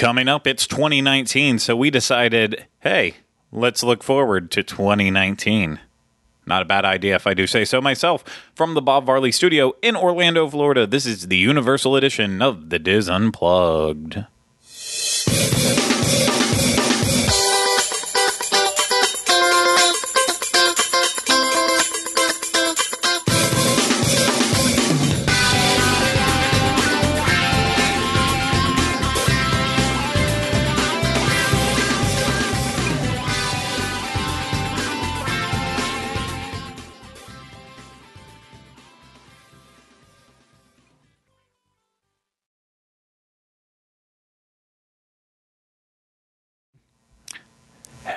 Coming up, it's 2019, so we decided, hey, let's look forward to 2019. Not a bad idea if I do say so myself. From the Bob Varley studio in Orlando, Florida, this is the Universal Edition of the DIS Unplugged.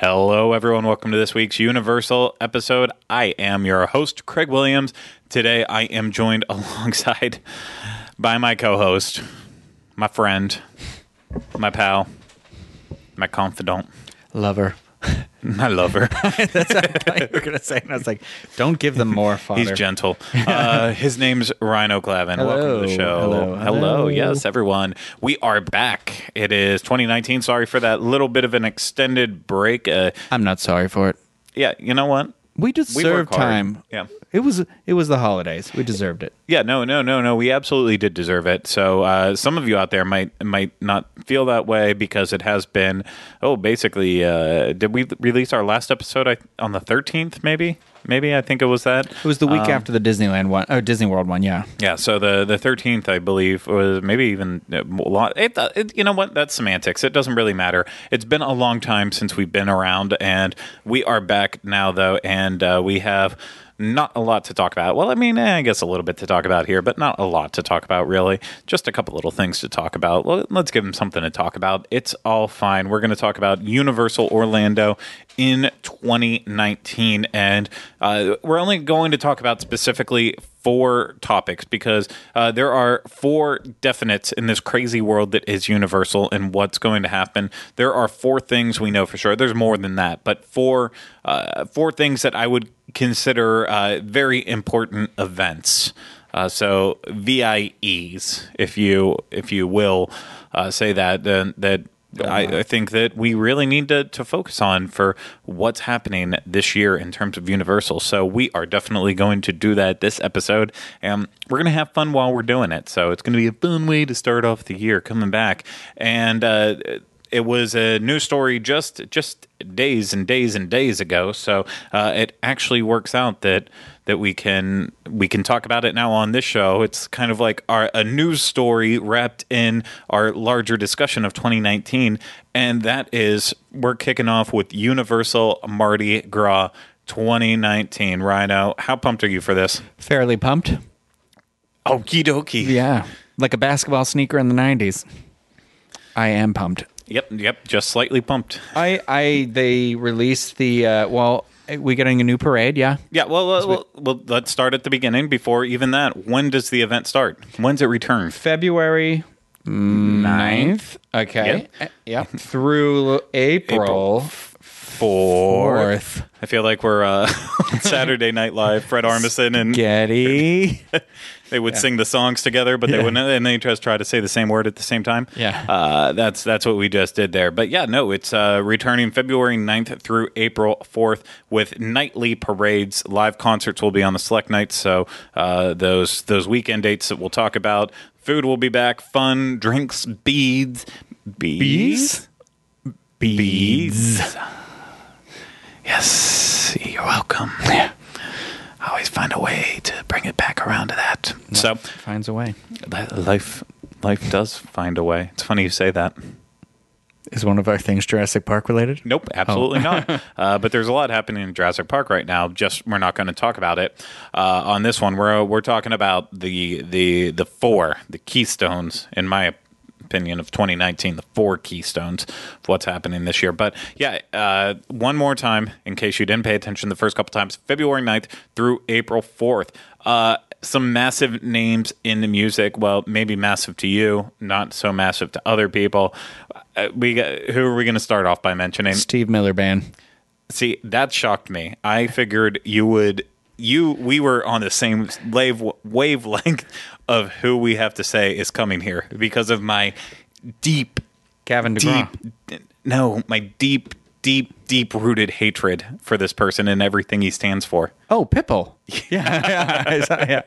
Hello, everyone. Welcome to this week's Universal episode. I am your host, Craig Williams. Today, I am joined alongside by my co host, my friend, my pal, my confidant, Lover. my her. That's what I thought you were going to say. And I was like, don't give them more fodder. He's gentle. Uh, his name's Ryno Clavin. Welcome to the show. Hello. Hello. Hello. Yes, everyone. We are back. It is 2019. Sorry for that little bit of an extended break. Uh, I'm not sorry for it. yeah, you know what? We We deserve time. Yeah. It was it was the holidays. We deserved it. Yeah, no, no, no, no. We absolutely did deserve it. So uh, some of you out there might might not feel that way because it has been. Oh, basically, uh, did we release our last episode on the thirteenth? Maybe, maybe I think it was that. It was the week um, after the Disneyland one, oh Disney World one. Yeah. Yeah, so the the thirteenth, I believe, was maybe even uh, a lot. It, uh, it, you know what? That's semantics. It doesn't really matter. It's been a long time since we've been around, and we are back now, though, and uh, we have not a lot to talk about. Well, I mean, eh, I guess a little bit to talk about here, but not a lot to talk about, really. Just a couple little things to talk about. Well, let's give them something to talk about. It's all fine. We're going to talk about Universal Orlando in 2019, and uh, we're only going to talk about specifically four topics because uh, there are four definites in this crazy world that is Universal and what's going to happen. There are four things we know for sure. There's more than that, but four uh, four things that I would consider uh, very important events. Uh, so VIEs, if you if you will uh, say that, then that I, I think that we really need to, to focus on for what's happening this year in terms of Universal. So we are definitely going to do that this episode, and we're going to have fun while we're doing it. So it's going to be a fun way to start off the year coming back. And uh, it was a news story just just days and days and days ago. So uh, it actually works out that that we can we can talk about it now on this show. It's kind of like our a news story wrapped in our larger discussion of 2019, and that is we're kicking off with Universal Mardi Gras 2019. Ryno, how pumped are you for this? Fairly pumped. Okie dokie. Yeah. Like a basketball sneaker in the '90s. I am pumped. Yep, yep, just slightly pumped. I I they released the uh, well we getting a new parade. Yeah. Yeah, well, well, well, well, let's start at the beginning before even that. When does the event start? When's it return? February 9th. Okay. Uh, Yep. Through April, Four. 4th. I feel like we're uh, Saturday Night Live. Fred Armisen and Getty. they would sing the songs together, but they Yeah. wouldn't. And they just try to say the same word at the same time. Yeah. uh, that's that's what we just did there. But yeah, no, it's uh, returning February 9th through April fourth with nightly parades. Live concerts will be on the select nights. So uh, those those weekend dates that we'll talk about. Food will be back. Fun drinks, beads, bees, beads. Yes, you're welcome. I always find a way to bring it back around to that. So Finds a way. life, life does find a way. It's funny you say that. Is one of our things Jurassic Park related? Nope, absolutely not. Uh, but there's a lot happening in Jurassic Park right now. Just we're not going to talk about it uh, on this one. We're we're talking about the the the four the keystones in my opinion of 2019. The four keystones of what's happening this year. But yeah, uh, one more time in case you didn't pay attention the first couple times. February 9th through April 4th. Uh, some massive names in the music. Well, maybe massive to you, not so massive to other people. Uh, we got, who are we going to start off by mentioning? Steve Miller Band. See, that shocked me. I figured you would. You, we were on the same wave wavelength of who we have to say is coming here because of my deep, Gavin DeGraw. deep, no, my deep, deep, deep rooted hatred for this person and everything he stands for. Oh, Pipple. Yeah, yeah, yeah.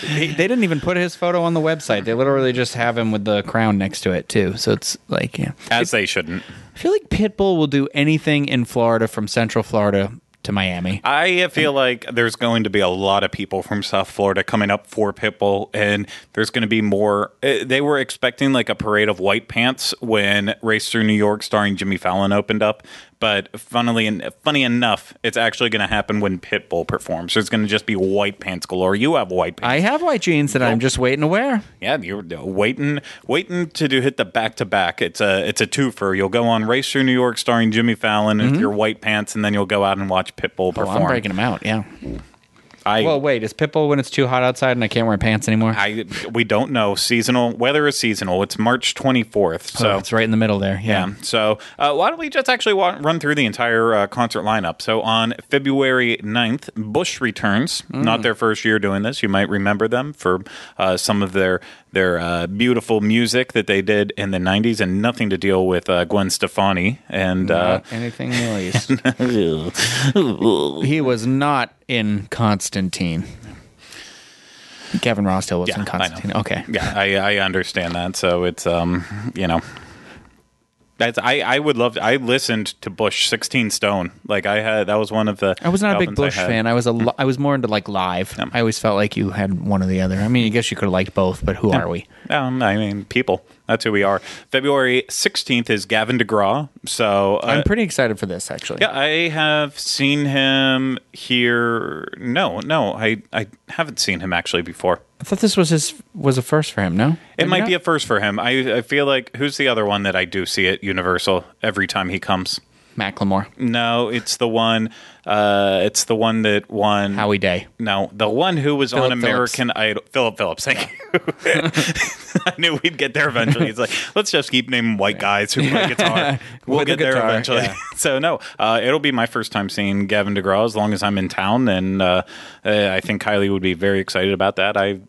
He- they didn't even put his photo on the website. They literally just have him with the crown next to it too. So it's like, yeah. As they shouldn't. I feel like Pitbull will do anything in Florida from Central Florida to Miami. I feel like there's going to be a lot of people from South Florida coming up for Pitbull, and there's going to be more. eh, They were expecting like a parade of white pants when Race Through New York, starring Jimmy Fallon, opened up. But funnily, en- funny enough, it's actually going to happen when Pitbull performs. So it's going to just be white pants galore. You have white pants. I have white jeans that I'm just waiting to wear. Yeah, you're waiting, waiting to do hit the back to back. It's a it's a twofer. You'll go on Race Through New York, starring Jimmy Fallon, with your white pants, and then you'll go out and watch Pitbull Mm-hmm. Oh, perform. I'm breaking them out. Yeah. I Well, wait. Is Pitbull when it's too hot outside and I can't wear pants anymore? I we don't know seasonal weather is seasonal. It's March 24th, so oh, it's right in the middle there. Yeah. yeah. So uh, why don't we just actually run through the entire uh, concert lineup? So on February 9th, Bush returns. Mm. Not their first year doing this. You might remember them for uh, some of their their uh, beautiful music that they did in the 90s, and nothing to deal with uh, Gwen Stefani. And uh, anything noise. he was not in Constantine. Gavin Rossdale was Yeah, in Constantine. Okay. yeah, I, I understand that. So it's um, you know. That's, I, I would love I listened to Bush 16 Stone like I had that was one of the I was not a big albums I Bush fan. I was a li- I was more into like live. I always felt like you had one or the other. I mean, I guess you could have liked both, but who are we? Um, I mean, people. That's who we are. February 16th is Gavin DeGraw. So uh, I'm pretty excited for this actually. yeah, I have seen him here. No, no, I, I haven't seen him actually before. I thought this was his was a first for him. No, It might be a first for him. I, I feel like who's the other one that I do see at Universal every time he comes? Macklemore, No, it's the one. Uh, it's the one that won. Howie Day. No, the one who was on American Idol. Philip Phillips. Thank you. I knew we'd get there eventually. It's like let's just keep naming white guys who play guitar. We'll With the get there guitar, eventually. yeah. so no, uh, it'll be my first time seeing Gavin DeGraw as long as I'm in town, and uh, uh, I think Kylie would be very excited about that. I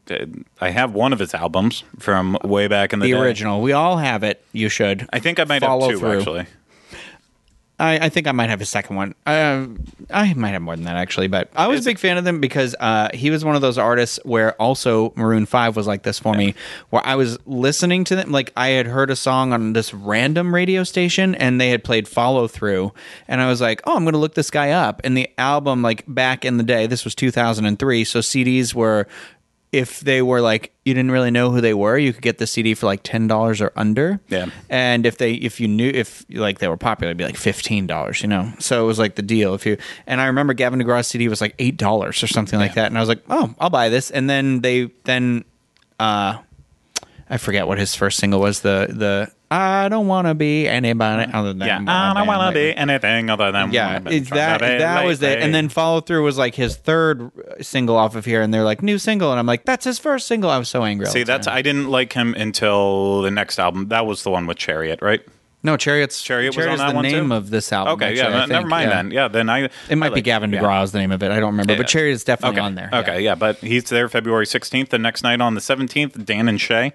I have one of his albums from way back in the, The original. We all have it. You should. I think I might Follow have two through. actually. I, I think I might have a second one. Uh, I might have more than that actually, but I was a big fan of them because uh, he was one of those artists where also Maroon Five was like this for me, where I was listening to them like I had heard a song on this random radio station and they had played Follow Through, and I was like, oh, I'm going to look this guy up. And the album, like back in the day, this was 2003, so CDs were if they were like you didn't really know who they were, you could get the CD for like ten dollars or under. Yeah. And if they if you knew if like they were popular, it'd be like fifteen dollars, you know. So it was like the deal. If you and I remember Gavin DeGraw's CD was like eight dollars or something like that, and I was like, oh, I'll buy this. And then they then uh I forget what his first single was. The the I don't want to be anybody other than Yeah, I don't want to be anything other than Yeah, what I've been it's trying that that was it. And then follow through was like his third single off of here, and they're like new single, and I'm like, that's his first single. I was so angry. See, that's. I didn't like him until the next album. That was the one with Chariot, right? no Chariots. Chariot was on that the one, name too? of this album. Okay, actually, yeah, I no- think, never mind yeah. then. Yeah, then I. It might I be like- Gavin yeah. Is the name of it. I don't remember, Yeah. but Chariot is definitely Okay. on there. Okay, yeah. but he's there February 16th. The next night on the 17th, Dan and Shay.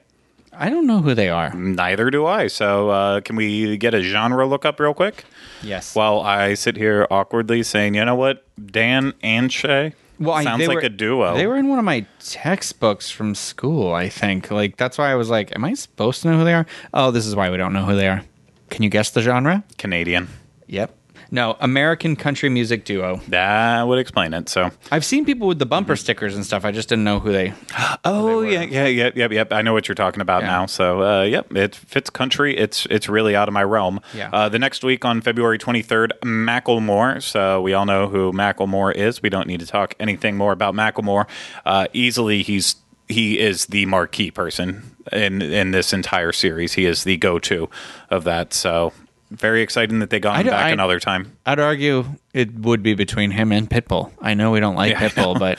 I don't know who they are. Neither do I. So uh, can we get a genre look up real quick? Yes. While I sit here awkwardly saying, you know what, Dan and Shay Well, I- sounds like were- a duo. They were in one of my textbooks from school, I think. Like that's why I was like, am I supposed to know who they are? Oh, this is why we don't know who they are. Can you guess the genre? Canadian. Yep. No, American country music duo. That would explain it. So. I've seen people with the bumper stickers and stuff. I just didn't know who they. Oh yeah, yeah, yeah, yep, yep. I know what you're talking about Yeah. now. So, uh, yep, it fits country. It's it's really out of my realm. Yeah. Uh, the next week on February 23rd, Macklemore. So we all know who Macklemore is. We don't need to talk anything more about Macklemore. Uh, easily, he's he is the marquee person in in this entire series. He is the go to of that. So very exciting that they got him back I- another time. I'd argue it would be between him and Pitbull. I know we don't like Yeah, Pitbull, but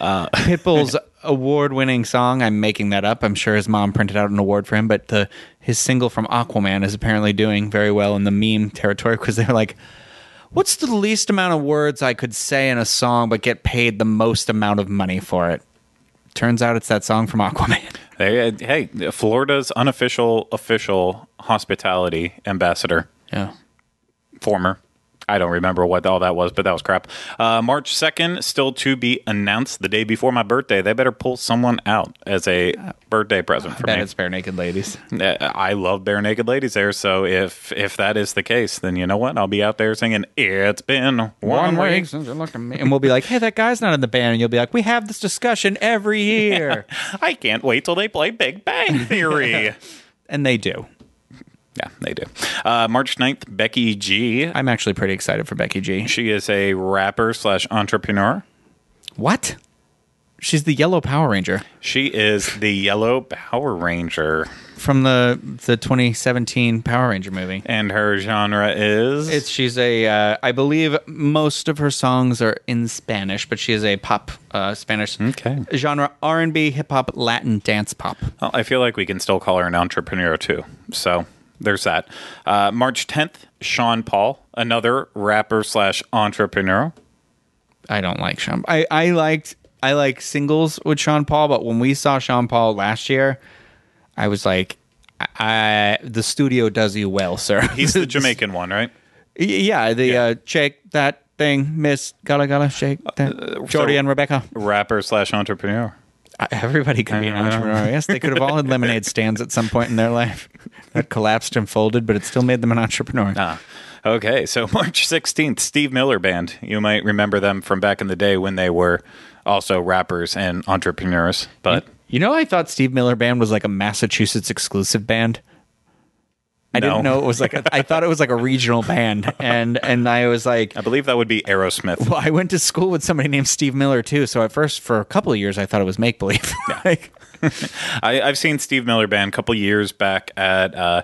uh, Pitbull's award-winning song. I'm making that up. I'm sure his mom printed out an award for him, but the his single from Aquaman is apparently doing very well in the meme territory because they're like, "What's the least amount of words I could say in a song but get paid the most amount of money for it?" Turns out it's that song from Aquaman. They, uh, hey, Florida's unofficial official hospitality ambassador, Yeah. former. I don't remember what all that was, but that was crap. Uh, March 2nd, still to be announced the day before my birthday. They better pull someone out as a birthday present for Bet me. it's Barenaked Ladies. Uh, I love Barenaked Ladies there, so if if that is the case, then you know what? I'll be out there singing "It's been one, week." since you looked at me. And we'll be like, hey, that guy's not in the band. And you'll be like, we have this discussion every year. I can't wait till they play Big Bang Theory. and they do. Yeah, they do. Uh, March 9th, Becky G. I'm actually pretty excited for Becky G. She is a rapper slash entrepreneur. What? She's the yellow Power Ranger She is the Yellow Power Ranger, from the the 2017 Power Ranger movie. and her genre is It's she's a uh, I believe most of her songs are in Spanish, but she is a pop uh, Spanish Okay. genre R and B, hip hop, Latin dance pop. Well, I feel like we can still call her an entrepreneur too. So there's that. Uh, March 10th, Sean Paul, another rapper slash entrepreneur. I don't like Sean. I I liked I like singles with Sean Paul, but when we saw Sean Paul last year, I was like, I, the studio does you well, sir. He's the Jamaican one, right? Yeah, the Yeah. Uh, shake that thing, Miss Gala Gala, shake that. Jordy so- and Rebecca. Rapper slash entrepreneur. Everybody could be an entrepreneur. Yes, they could have all had lemonade stands at some point in their life that collapsed and folded, but it still made them an entrepreneur. Ah. Okay, so March 16th, Steve Miller Band. You might remember them from back in the day when they were also rappers and entrepreneurs. But You know, I thought Steve Miller Band was like a Massachusetts exclusive band. I No. didn't know it was like a, I thought it was like a regional band, and and I was like, I believe that would be Aerosmith. well, I went to school with somebody named Steve Miller too. So at first, for a couple of years, I thought it was make believe. like, I, I've seen Steve Miller Band a couple years back at uh,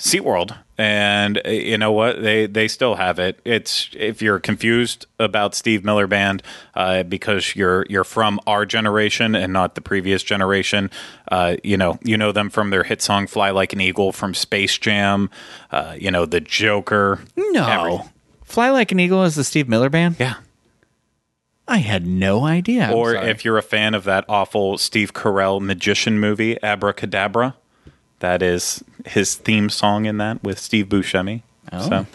SeaWorld, and uh, you know what? They they still have it. It's if you're confused about Steve Miller Band uh, because you're you're from our generation and not the previous generation. Uh, you know you know them from their hit song "Fly Like an Eagle" from Space Jam. Uh, you know the Joker. no, Fly Like an Eagle is the Steve Miller Band. yeah. I had no idea. I'm Or sorry. if you're a fan of that awful Steve Carell magician movie, Abracadabra, that is his theme song in that with Steve Buscemi. Oh. So,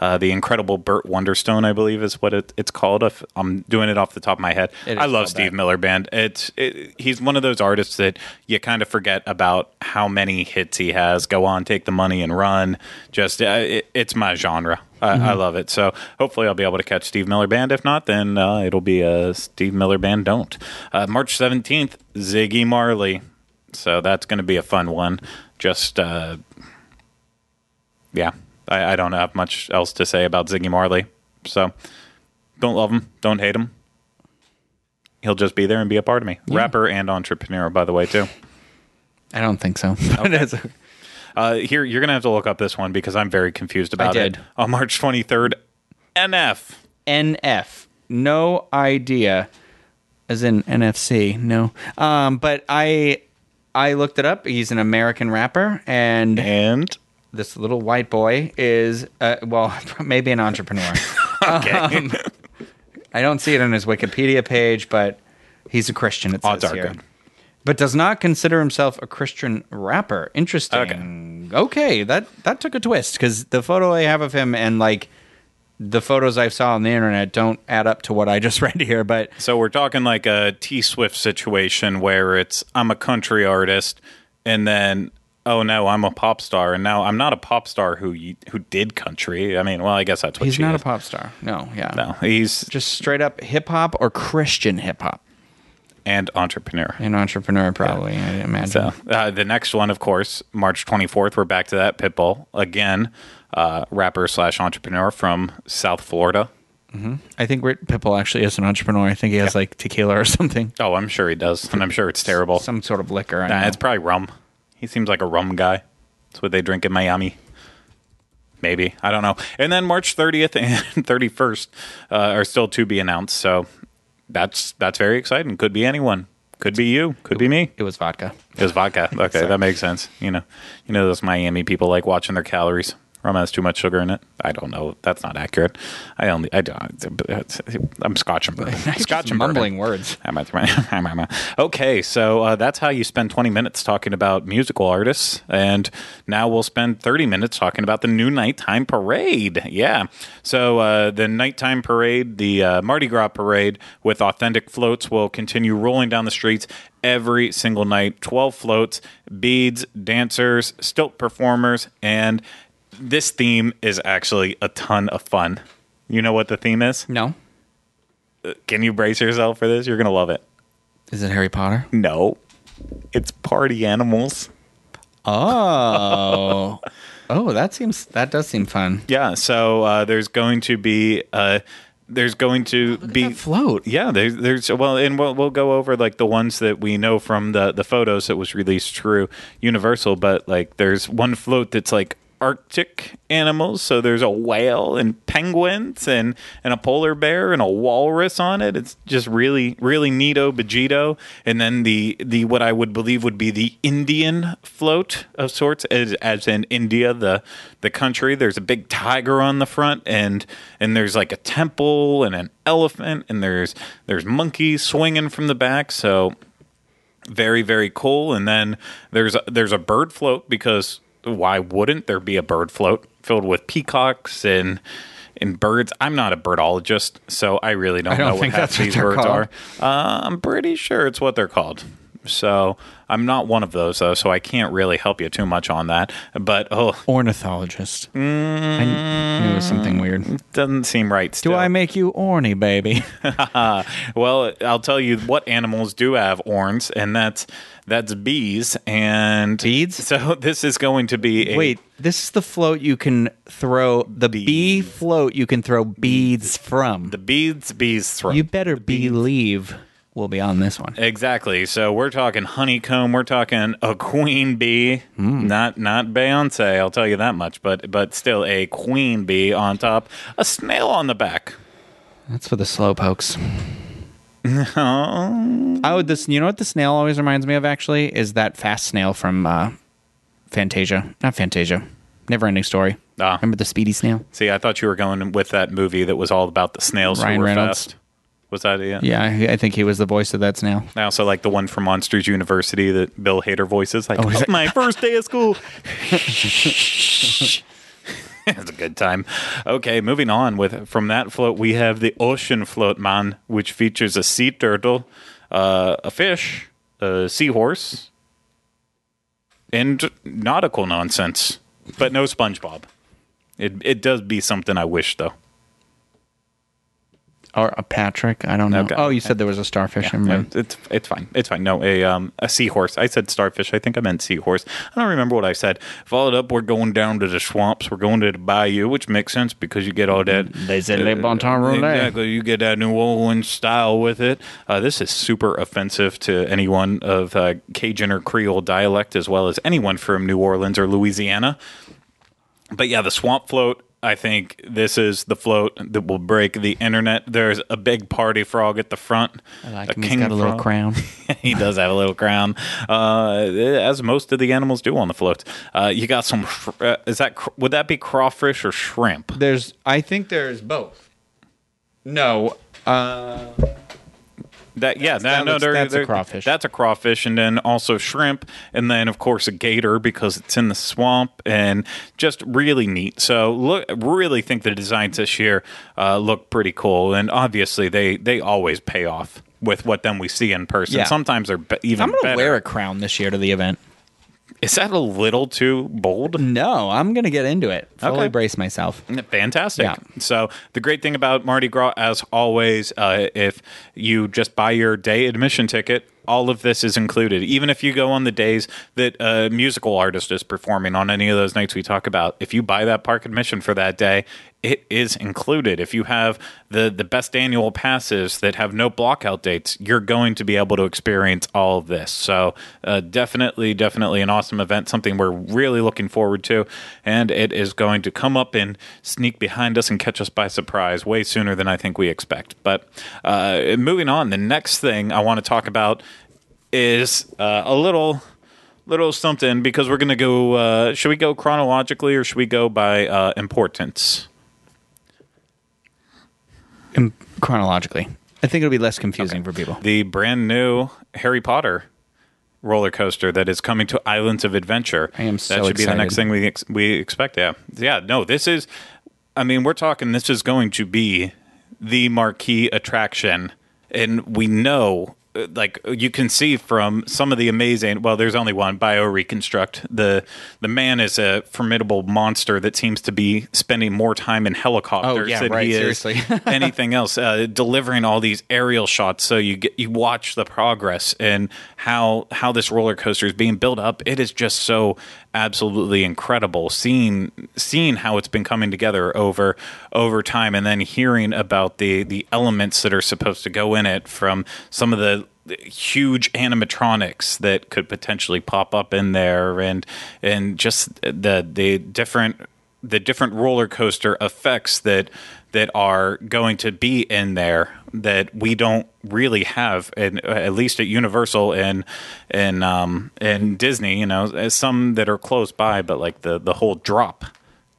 uh, the incredible Burt Wonderstone, I believe, is what it, it's called. If I'm doing it off the top of my head, I love Steve that. Miller Band. It's it, he's one of those artists that you kind of forget about how many hits he has. Go on, take the money and run. Just uh, it, it's my genre. I, Mm-hmm. I love it. So hopefully I'll be able to catch Steve Miller Band. If not, then uh, it'll be a Steve Miller Band. Don't uh, March seventeenth, Ziggy Marley. So that's going to be a fun one. Just uh, yeah, I, I don't have much else to say about Ziggy Marley. So don't love him, don't hate him. He'll just be there and be a part of me. Rapper and entrepreneur, by the way, too. I don't think so. It's- Uh, here, you're gonna have to look up this one because I'm very confused about did. it. On March 23rd, NF. NF. No idea. As in NFC. No. Um, but I I looked it up. He's an American rapper, and And this little white boy is uh, well, maybe an entrepreneur. okay, I don't see it on his Wikipedia page, but he's a Christian. It says Odds are here. good. But does not consider himself a Christian rapper. Interesting. Okay, that that took a twist because the photo I have of him and like the photos I saw on the internet don't add up to what I just read here. But so we're talking like a T Swift situation where it's I'm a country artist, and then oh no, I'm a pop star, and now I'm not a pop star who who did country. I mean, well, I guess that's what he's not is. a pop star. No, yeah, No, he's just straight up hip hop or Christian hip hop. and entrepreneur. An entrepreneur, probably. I imagine. So uh, the next one, of course, March 24th. We're back to that. Pitbull again, uh, rapper slash entrepreneur from South Florida. I think Rit- Pitbull actually is an entrepreneur. I think he has like tequila or something, Oh, I'm sure he does, and I'm sure it's terrible. some sort of liquor. I Nah, know. it's probably rum. He seems like a rum guy. That's what they drink in Miami. Maybe I don't know. And then March 30th and 31st uh, are still to be announced. So that's that's very exciting. Could be anyone. Could be you. Could be me. it was vodka. It was vodka. Okay, that makes sense. You know, you know those Miami people like watching their calories. Rum has too much sugar in it. I don't know. That's not accurate. I only I don't. I'm Scotch and bourbon. Scotch and mumbling bourbon. words. okay, so uh, that's how you spend 20 minutes talking about musical artists, and now we'll spend 30 minutes talking about the new nighttime parade. Yeah, so uh, the nighttime parade, the uh, Mardi Gras parade with authentic floats, will continue rolling down the streets every single night. 12 floats, beads, dancers, stilt performers, and this theme is actually a ton of fun. You know what the theme is? No. Can you brace yourself for this? You're going to love it. Is it Harry Potter? No. It's party animals. Oh. oh, that seems that does seem fun. Yeah, so uh, there's going to be uh, there's going to be float. Yeah, there's there's well, and we'll we'll go over like the ones that we know from the the photos that was released through Universal, but like there's one float that's like Arctic animals. So there's a whale and penguins and, and a polar bear and a walrus on it. It's just really, really neato bajito. And then the, the what I would believe would be the Indian float of sorts, as, as in India, the the country. There's a big tiger on the front and and there's like a temple and an elephant and there's there's monkeys swinging from the back. So very very cool and then there's a, there's a bird float because why wouldn't there be a bird float filled with peacocks and and birds? I'm not a birdologist, so I really don't, I don't know what half these birds called. are. Uh, I'm pretty sure it's what they're called. So I'm not one of those though, so I can't really help you too much on that. But oh, Ornithologist. I knew it was something weird. Mm, doesn't seem right. Do I make you orny, baby? well, I'll tell you what animals do have horns, and that's that's bees and Beads? So this is going to be a Wait, this is the float you can throw the bee float you can throw beads from. the beads bees throat. you better believe we'll be on this one. Exactly. So we're talking honeycomb. We're talking a queen bee, Hmm. not not Beyonce. I'll tell you that much. But but still a queen bee on top, a snail on the back. That's for the slow pokes. I would this you know what the snail always reminds me of actually is that fast snail from uh, Fantasia. Not Fantasia. Never ending story. Ah. Remember the speedy snail? See, I thought you were going with that movie that was all about the snails Ryan who were Reynolds. fast. Was that it? Yeah, I I think he was the voice of that snail. I also like the one from Monsters University that Bill Hader voices. Like, Oh, "Oh, my first day of school. it's a good time. Okay, moving on with from that float, we have the ocean float man, which features a sea turtle, uh, a fish, a seahorse, and nautical nonsense, but no SpongeBob. It it does be something I wish though. Or a Patrick. I don't know. Okay. Oh, you said there was a starfish. Yeah, mind. it's it's fine. It's fine. No, a um a seahorse. I said starfish. I think I meant seahorse. I don't remember what I said. Followed up, we're going down to the swamps. We're going to the bayou, which makes sense because you get all that. They said Le Bon Temps Roulette. Exactly. You get that New Orleans style with it. Uh, this is super offensive to anyone of uh, Cajun or Creole dialect, as well as anyone from New Orleans or Louisiana. But yeah, the swamp float. I think this is the float that will break the internet. There's a big party frog at the front. I like a him. He's king got a little frog. crown. he does have a little crown, uh, as most of the animals do on the floats. Uh, you got some. Uh, is that would that be crawfish or shrimp? There's, I think there's both. No, uh, That yeah, that no, no, looks- there- that's a crawfish. That's a crawfish, and then also shrimp, and then of course a gator because it's in the swamp, and just really neat. So look, really think the designs this year uh, look pretty cool, and obviously they they always pay off with what then we see in person. Yeah. Sometimes they're be- even I'm gonna better. wear a crown this year to the event. Is that a little too bold? No, I'm gonna get into it. Fully Okay. brace myself. Fantastic. Yeah. So the great thing about Mardi Gras, as always, uh, if you just buy your day admission ticket, all of this is included. Even if you go on the days that a musical artist is performing on any of those nights we talk about, if you buy that park admission for that day, it is included. If you have the the best annual passes that have no blockout dates, you're going to be able to experience all of this. So uh, definitely, definitely an awesome event. Something we're really looking forward to, and it is going to come up and sneak behind us and catch us by surprise way sooner than I think we expect. But uh, moving on, the next thing I want to talk about is uh, a little little something because we're gonna go. Uh, should we go chronologically or should we go by uh, importance? In, chronologically, I think it'll be less confusing for people. The brand new Harry Potter roller coaster that is coming to Islands of Adventure. I am so That should be the next thing we ex- we expect. Yeah, yeah. No, this is. I mean, we're talking. This is going to be the marquee attraction, and we know. Like you can see from some of the amazing, well, there's only one Bioreconstruct. the The man is a formidable monster that seems to be spending more time in helicopters Oh, yeah, than right, he is anything else. Uh, delivering all these aerial shots, so you get you watch the progress and how how this roller coaster is being built up. It is just so absolutely incredible seeing seeing how it's been coming together over over time, and then hearing about the the elements that are supposed to go in it from some of the huge animatronics that could potentially pop up in there and and just the the different the different roller coaster effects that that are going to be in there that we don't really have in, at least at Universal and and um and Disney you know some that are close by but like the the whole drop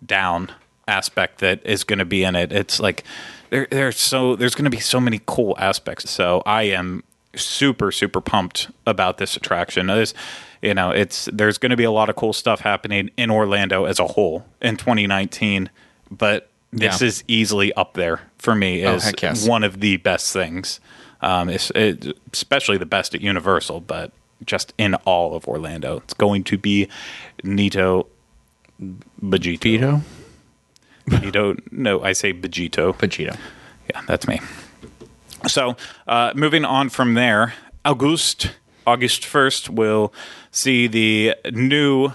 down aspect that is going to be in it it's like there there's so there's going to be so many cool aspects. So I am super super pumped about this attraction. There's, you know it's there's going to be a lot of cool stuff happening in Orlando as a whole in 2019 but this Yeah. is easily up there for me as heck yes. one of the best things um it, especially the best at Universal but just in all of Orlando it's going to be Nito Bajito Vito, Nito no I say Bajito Vegito. yeah, that's me. So, uh, moving on from there, August August first will see the new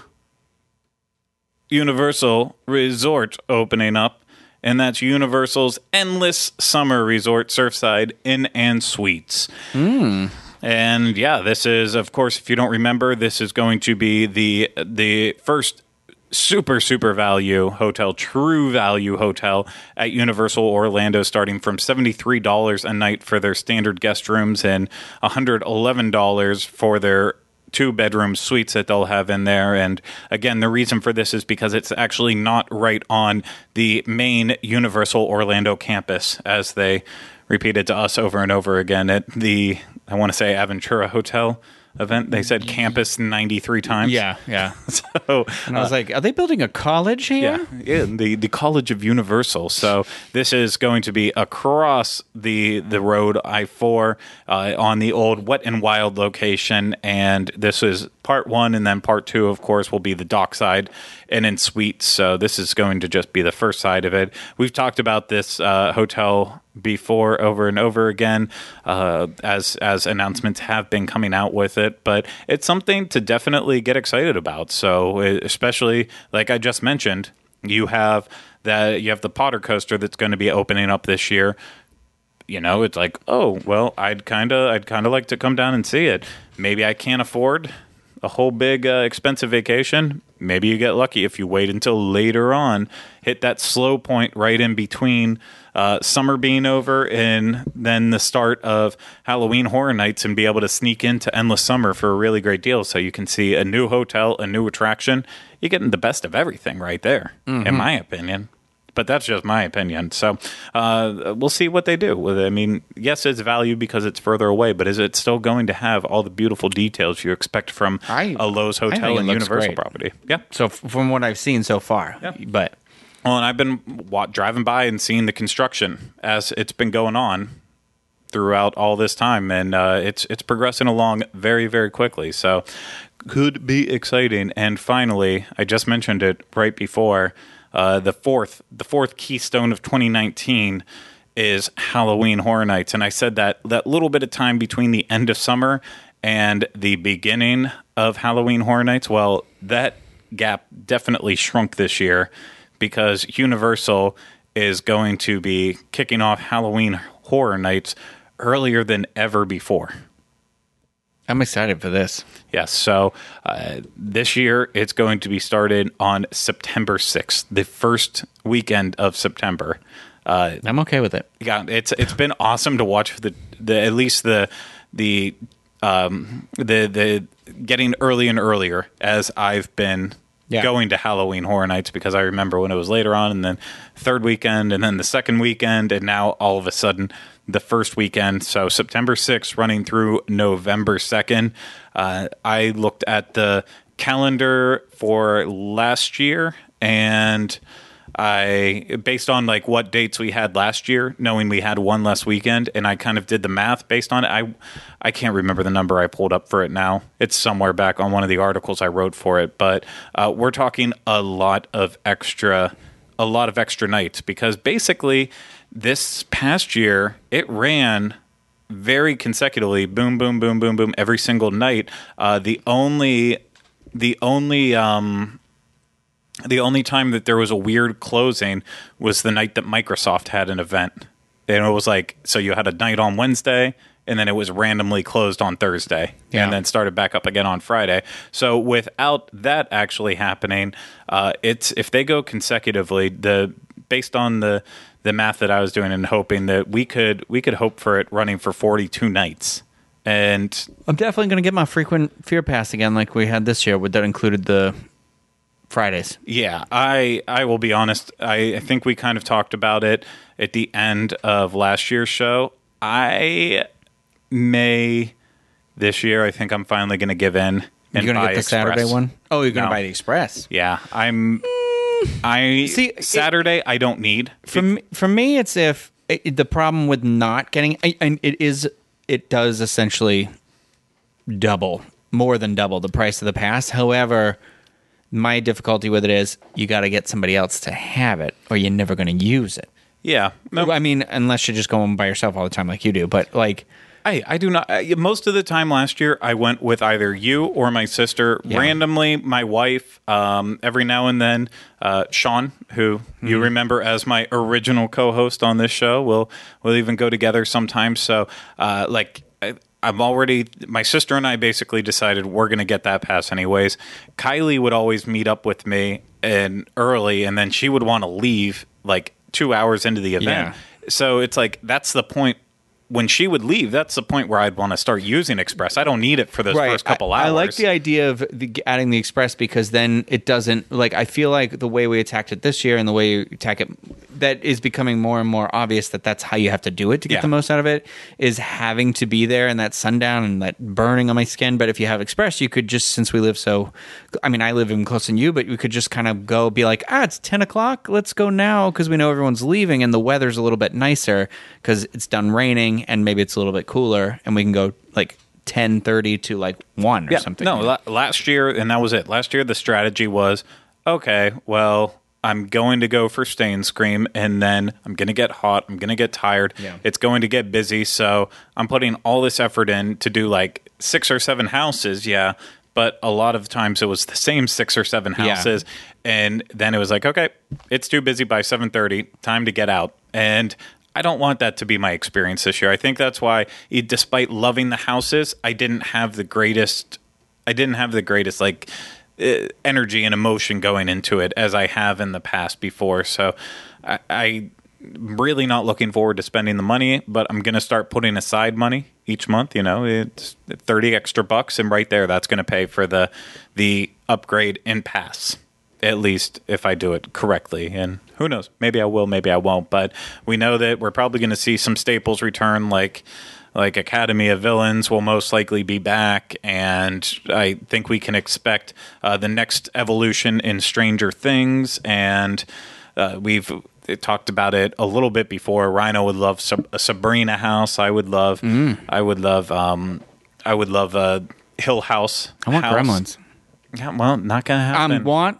Universal Resort opening up, and that's Universal's Endless Summer Resort Surfside Inn and Suites. Hmm. And yeah, this is, of course, if you don't remember, this is going to be the the first super super value hotel, true value hotel at Universal Orlando, starting from seventy three dollars a night for their standard guest rooms and one hundred eleven dollars for their two bedroom suites that they'll have in there. And again, the reason for this is because it's actually not right on the main Universal Orlando campus, as they repeated to us over and over again at the, I want to say, Aventura Hotel event. They said campus 93 times. Yeah, yeah. So, And I was like, are they building a college here? yeah, yeah, the the College of Universal. So this is going to be across the the road I four uh, on the old Wet and Wild location, and this is part one, and then part two, of course, will be the dockside and in suites. So this is going to just be the first side of it. We've talked about this uh, hotel before over and over again uh, as as announcements have been coming out with it. But it's something to definitely get excited about. So especially like i just mentioned you have that you have the potter coaster that's going to be opening up this year. You know it's like oh well i'd kind of i'd kind of like to come down and see it. Maybe i can't afford a whole big uh, expensive vacation maybe you get lucky if you wait until later on hit that slow point right in between uh, summer being over and then the start of halloween horror nights and be able to sneak into endless summer for a really great deal. So you can see a new hotel a new attraction. You're getting the best of everything right there in my opinion but that's just my opinion. So uh, we'll see what they do with it. I mean, yes, it's value because it's further away, but is it still going to have all the beautiful details you expect from I- a Loews hotel and Universal great. property? Yeah. So f- from what I've seen so far, Yeah. but Well, and I've been wa- driving by and seeing the construction as it's been going on throughout all this time, and uh, it's it's progressing along very very quickly. So could be exciting. And finally, I just mentioned it right before uh, the fourth the fourth keystone of 2019 is Halloween Horror Nights, and I said that that little bit of time between the end of summer and the beginning of Halloween Horror Nights. Well, that gap definitely shrunk this year because Universal is going to be kicking off Halloween Horror Nights earlier than ever before. I'm excited for this. Yes, so uh, this year it's going to be started on September 6th, the first weekend of September. Uh, I'm okay with it. yeah, it's it's been awesome to watch the the at least the the um, the the getting early and earlier as I've been Yeah. going to Halloween Horror Nights because I remember when it was later on, and then third weekend, and then the second weekend, and now all of a sudden the first weekend. So September 6th running through November 2nd. Uh, I looked at the calendar for last year and I based on like what dates we had last year, knowing we had one less weekend, and I kind of did the math based on it. I I can't remember the number I pulled up for it now. It's somewhere back on one of the articles I wrote for it, but uh, we're talking a lot of extra a lot of extra nights because basically this past year it ran very consecutively boom boom boom boom boom every single night uh, the only the only um, the only time that there was a weird closing was the night that Microsoft had an event. And it was like, so you had a night on Wednesday, and then it was randomly closed on Thursday, Yeah. and then started back up again on Friday. So without that actually happening, uh, it's if they go consecutively, the based on the the math that I was doing and hoping that we could we could hope for it running for forty two nights. And I'm definitely going to get my frequent fear pass again, like we had this year, with that included the Fridays. Yeah, I I will be honest. I, I think we kind of talked about it at the end of last year's show. I may this year. I think I'm finally going to give in. And You're going to buy get the Saturday Express. one? Oh, you're going to No. buy the Express. Yeah, I'm. Hmm. I See, it- Saturday. I don't need. For me, for me, it's if it, the problem with not getting, and it is, it does essentially double, more than double the price of the pass. However, my difficulty with it is you got to get somebody else to have it, or you're never going to use it. yeah, no, I mean, unless you're just going by yourself all the time, like you do. But like, I, I do not. I, most of the time last year, I went with either you or my sister. Yeah. Randomly, my wife. Um, every now and then, uh, Sean, who you Mm-hmm. remember as my original co-host on this show, will will even go together sometimes. So, uh, like. I, I'm already. My sister and I basically decided we're going to get that pass anyways. Kylie would always meet up with me and early, and then she would want to leave like two hours into the event. Yeah. So it's like that's the point when she would leave. That's the point where I'd want to start using Express. I don't need it for those first couple I, hours. I like the idea of the, adding the express because then it doesn't like I feel like the way we attacked it this year and the way you attack it that is becoming more and more obvious that that's how you have to do it to get Yeah. the most out of it is having to be there and that sundown and that burning on my skin but if you have express you could just since we live so I mean I live even closer than you but we could just kind of go be like ah it's 10 o'clock let's go now because we know everyone's leaving and the weather's a little bit nicer because it's done raining and maybe it's a little bit cooler and we can go like 10:30 to like 1 or yeah, something. No, la- last year, and that was it. Last year, the strategy was okay. Well, I'm going to go for Stay and Scream, and then I'm going to get hot. I'm going to get tired. Yeah. It's going to get busy, so I'm putting all this effort in to do like six or seven houses. Yeah. But a lot of times it was the same six or seven Yeah. houses, and then it was like, okay, it's too busy by seven thirty. Time to get out. And I don't want that to be my experience this year. I think that's why, despite loving the houses, I didn't have the greatest. I didn't have the greatest like energy and emotion going into it as I have in the past before. So I, I really not looking forward to spending the money, but I'm going to start putting aside money each month. You know, it's thirty extra bucks, and right there, that's going to pay for the the upgrade in pass. At least if I do it correctly, and who knows, maybe I will, maybe I won't. But we know that we're probably going to see some staples return, like like Academy of Villains will most likely be back, and I think we can expect uh, the next evolution in Stranger Things, and uh, we've talked about it a little bit before. Ryno would love Sab- a Sabrina house. I would love. I would love. Um, I would love a Hill House. I want house. Gremlins. Yeah, well, not gonna happen. I want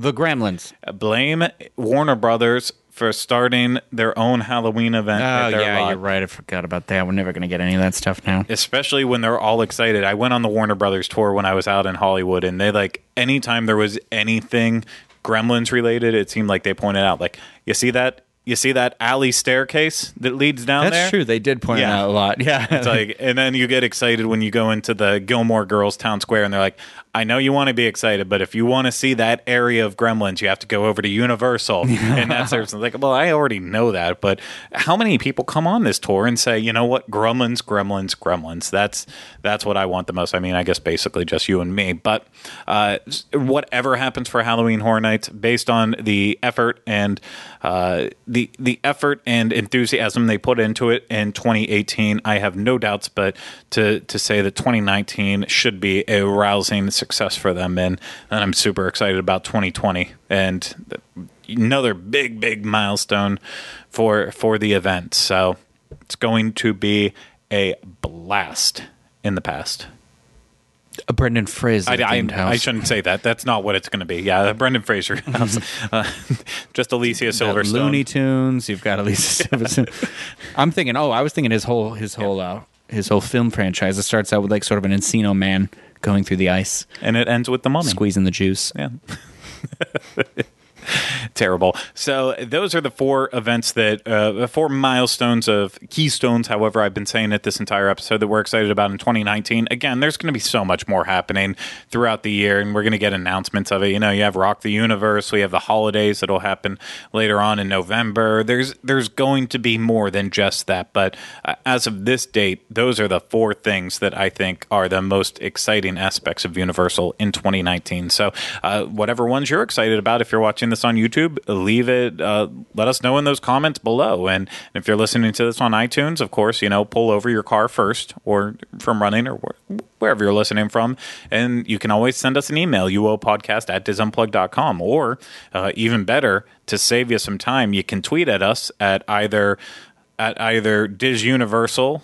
the Gremlins. Blame Warner Brothers for starting their own Halloween event. Oh at their yeah, lot. you're right. I forgot about that. We're never going to get any of that stuff now. especially when they're all excited. I went on the Warner Brothers tour when I was out in Hollywood, and they like anytime there was anything Gremlins related, it seemed like they pointed out like, you see that you see that alley staircase that leads down That's there? true. They did point it out a lot. Yeah. It's like, and then you get excited when you go into the Gilmore Girls Town Square, and they're like, "I know you want to be excited, but if you want to see that area of Gremlins, you have to go over to Universal." and that's there's like, well, I already know that, but how many people come on this tour and say, you know what, Gremlins, Gremlins, Gremlins? That's that's what I want the most. I mean, I guess basically just you and me, but uh, whatever happens for Halloween Horror Nights, based on the effort and uh, the the effort and enthusiasm they put into it in 2018, I have no doubts. But to to say that 2019 should be a rousing success for them, and, and I'm super excited about 2020 and another big big milestone for for the event. So it's going to be a blast in the past. A Brendan Fraser I, I, themed house. I shouldn't say that. That's not what it's going to be. Yeah, Brendan Fraser house. uh, just Alicia Silverstone. Looney Tunes. You've got Elisa Silverstone. I'm thinking. Oh, I was thinking his whole his whole uh, his whole film franchise. It starts out with like sort of an Encino man going through the ice, and it ends with the mummy. squeezing the juice. Yeah. Terrible. So those are the four events that, uh, four milestones of keystones. However, I've been saying it this entire episode that we're excited about in 2019. Again, there's going to be so much more happening throughout the year, and we're going to get announcements of it. You know, you have Rock the Universe, we have the holidays that'll happen later on in November. There's there's going to be more than just that, but uh, as of this date, those are the four things that I think are the most exciting aspects of Universal in 2019. So, uh, whatever ones you're excited about, if you're watching this on YouTube, leave it. Uh, let us know in those comments below. And if you're listening to this on iTunes, of course, you know, pull over your car first, or from running, or wherever you're listening from, and you can always send us an email, uopodcast at disunplug.com, or uh, even better, to save you some time, you can tweet at us at either at either DIS Universal.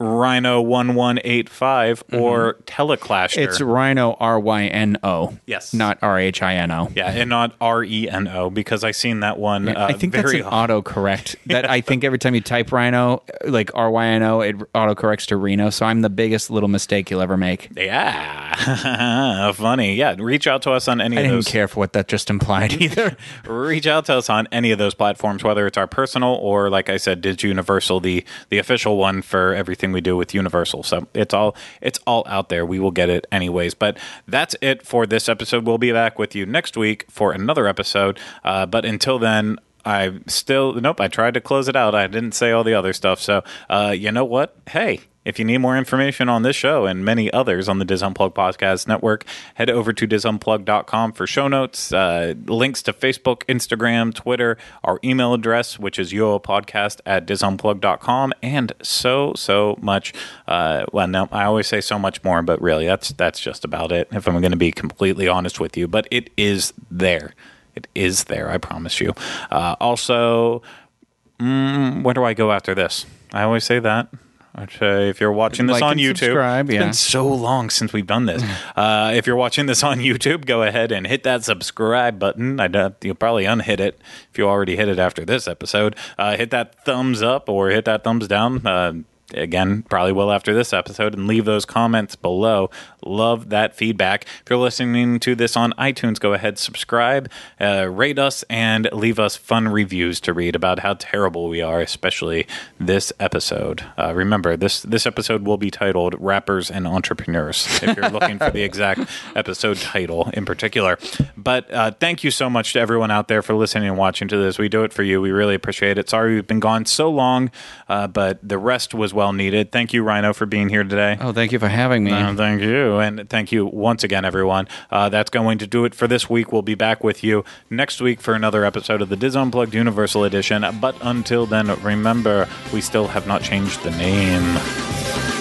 Ryno one one eight five or Teleclaster. Mm-hmm. It's Ryno R Y N O. Yes. Not R H I N O. yeah, and not R E N O because I seen that one. Uh, I think that's very an autocorrect. That I think every time you type Ryno, like R Y N O, it autocorrects to Reno. So I'm the biggest little mistake you'll ever make. Yeah, funny. Yeah, reach out to us on any I of didn't those. care for what that just implied either. reach out to us on any of those platforms, whether it's our personal or, like I said, DIS Universal, the the official one for everything we do with Universal. So it's all it's all out there. We will get it anyways. But that's it for this episode. We'll be back with you next week for another episode. Uh, but until then. I still nope. I tried to close it out. I didn't say all the other stuff. So, uh, you know what? Hey, if you need more information on this show and many others on the DIS Unplugged Podcast Network, head over to disunplug.com for show notes, uh, links to Facebook, Instagram, Twitter, our email address, which is uopodcast at disunplug.com, and so, so much. Uh, well, no, I always say so much more, but really, that's that's just about it, if I'm going to be completely honest with you. But it is there. It is there, I promise you. Uh, also, mm, where do I go after this? I always say that. Which, uh, if you're watching this Like on YouTube, subscribe, it's yeah. been so long since we've done this. uh, if you're watching this on YouTube, go ahead and hit that subscribe button. I doubt you'll probably unhit it if you already hit it after this episode. Uh, hit that thumbs up or hit that thumbs down. Again, probably will after this episode, and leave those comments below. Love that feedback. If you're listening to this on iTunes, go ahead, subscribe, uh, rate us, and leave us fun reviews to read about how terrible we are, especially this episode. Uh, remember, this this episode will be titled "Rappers and Entrepreneurs." If you're looking for the exact episode title in particular, but uh, thank you so much to everyone out there for listening and watching to this. We do it for you. We really appreciate it. Sorry we've been gone so long, uh, but the rest was well needed. Thank you, Ryno, for being here today. Oh, thank you for having me. Uh, thank you. And thank you once again, everyone. Uh, that's going to do it for this week. We'll be back with you next week for another episode of the DIS Unplugged Universal Edition. But until then, remember, we still have not changed the name.